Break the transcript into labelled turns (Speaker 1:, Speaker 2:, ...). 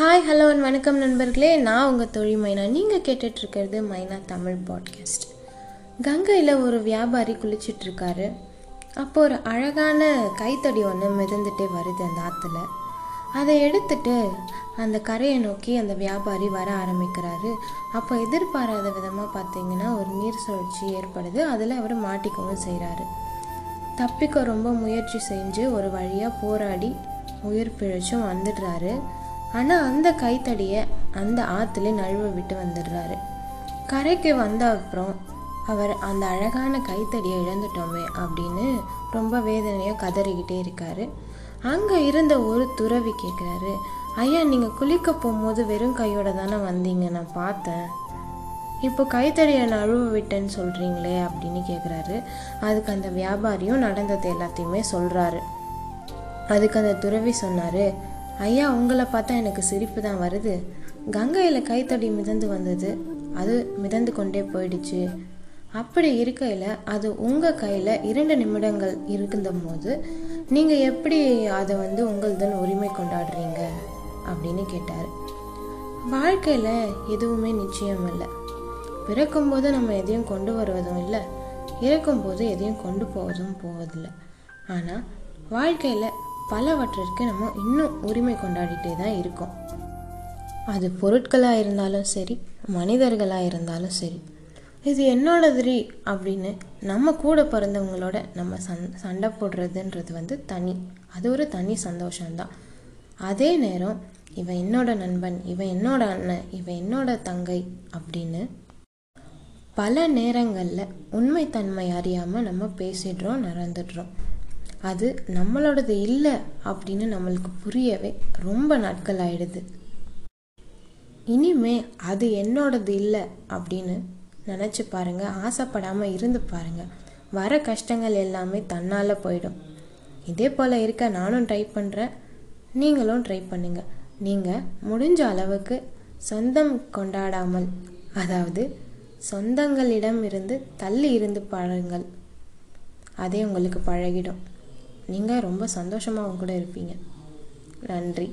Speaker 1: Hi hello and வணக்கம் நண்பர்களே. நான் உங்கள் தொழில் மைனா. நீங்கள் கேட்டுட்ருக்கிறது மைனா தமிழ் பாட்காஸ்ட் கங்கையில் ஒரு வியாபாரி குளிச்சிட்ருக்காரு அப்போ ஒரு அழகான கைத்தடி ஒன்று மிதந்துட்டே வருது அந்த ஆற்றுல அதை எடுத்துட்டு அந்த கரையை நோக்கி அந்த வியாபாரி வர ஆரம்பிக்கிறாரு. அப்போ எதிர்பாராத விதமாக பார்த்தீங்கன்னா ஒரு நீர் சுழற்சி ஏற்படுது. அதில் அவர் மாட்டிக்கவும் செய்கிறாரு தப்பிக்க ரொம்ப முயற்சி செஞ்சு ஒரு வழியாக போராடி உயிர் பிழைச்சும் வந்துடுறாரு. ஆனால் அந்த கைத்தடியை அந்த ஆற்றுல நழுவ விட்டு வந்துடுறாரு. கரைக்கு வந்த அப்புறம் அவர் அந்த அழகான கைத்தடியை இழந்துட்டோமே அப்படின்னு ரொம்ப வேதனையாக கதறிக்கிட்டே இருக்காரு. அங்கே இருந்த ஒரு துறவி கேட்குறாரு ஐயா நீங்கள் குளிக்க போகும்போது வெறும் கையோட தானே வந்தீங்க? நான் பார்த்தேன். இப்போ கைத்தடியை நழுவ விட்டேன்னு சொல்கிறீங்களே அப்படின்னு கேட்குறாரு அதுக்கு அந்த வியாபாரியும் நடந்தது எல்லாத்தையுமே சொல்கிறாரு அதுக்கு அந்த துறவி சொன்னார் ஐயா உங்களை பார்த்தா எனக்கு சிரிப்பு தான் வருது. கங்கையில் கைத்தடி மிதந்து வந்தது. அது மிதந்து கொண்டே போயிடுச்சு. அப்படி இருக்கையில் அது உங்கள் கையில் இரண்டு நிமிடங்கள் இருந்த போது நீங்கள் எப்படி அதை வந்து உங்களதுன்னு உரிமை கொண்டாடுறீங்க? அப்படின்னு கேட்டார். வாழ்க்கையில் எதுவுமே நிச்சயம் இல்லை. பிறக்கும்போது நம்ம எதையும் கொண்டு வருவதும் இல்லை. இறக்கும்போது எதையும் கொண்டு போவதும் போவதில்லை. ஆனால் வாழ்க்கையில் பலவற்றிற்கு நம்ம இன்னும் உரிமை கொண்டாடிட்டே தான் இருக்கோம். அது பொருட்களாக இருந்தாலும் சரி மனிதர்களாக இருந்தாலும் சரி. இது என்னோடதுரி அப்படின்னு நம்ம கூட பிறந்தவங்களோட நம்ம சண் சண்டை போடுறதுன்றது வந்து தனி. அது ஒரு தனி சந்தோஷம்தான். அதே நேரம் இவன் என்னோட நண்பன் இவன் என்னோட அண்ணன் இவன் என்னோட தங்கை அப்படின்னு பல நேரங்களில் உண்மைத்தன்மை அறியாமல் நம்ம பேசிடுறோம் நடந்துடுறோம். அது நம்மளோடது இல்லை அப்படின்னு நம்மளுக்கு புரியவே ரொம்ப நாட்கள் ஆயிடுது. இனிமே அது என்னோடது இல்லை அப்படின்னு நினச்சி பாருங்க ஆசைப்படாமல் இருந்து பாருங்க. வர கஷ்டங்கள் எல்லாமே தன்னால் போயிடும். இதே போல் இருக்க நானும் ட்ரை பண்ணுறேன் நீங்களும் ட்ரை பண்ணுங்க. நீங்கள் முடிஞ்ச அளவுக்கு சொந்தம் கொண்டாடாமல் அதாவது சொந்தங்களிடம் இருந்து தள்ளி இருந்து பாருங்கள் அதே உங்களுக்கு பழகிடும். நீங்கள் ரொம்ப சந்தோஷமாக கூட இருப்பீங்க. நன்றி.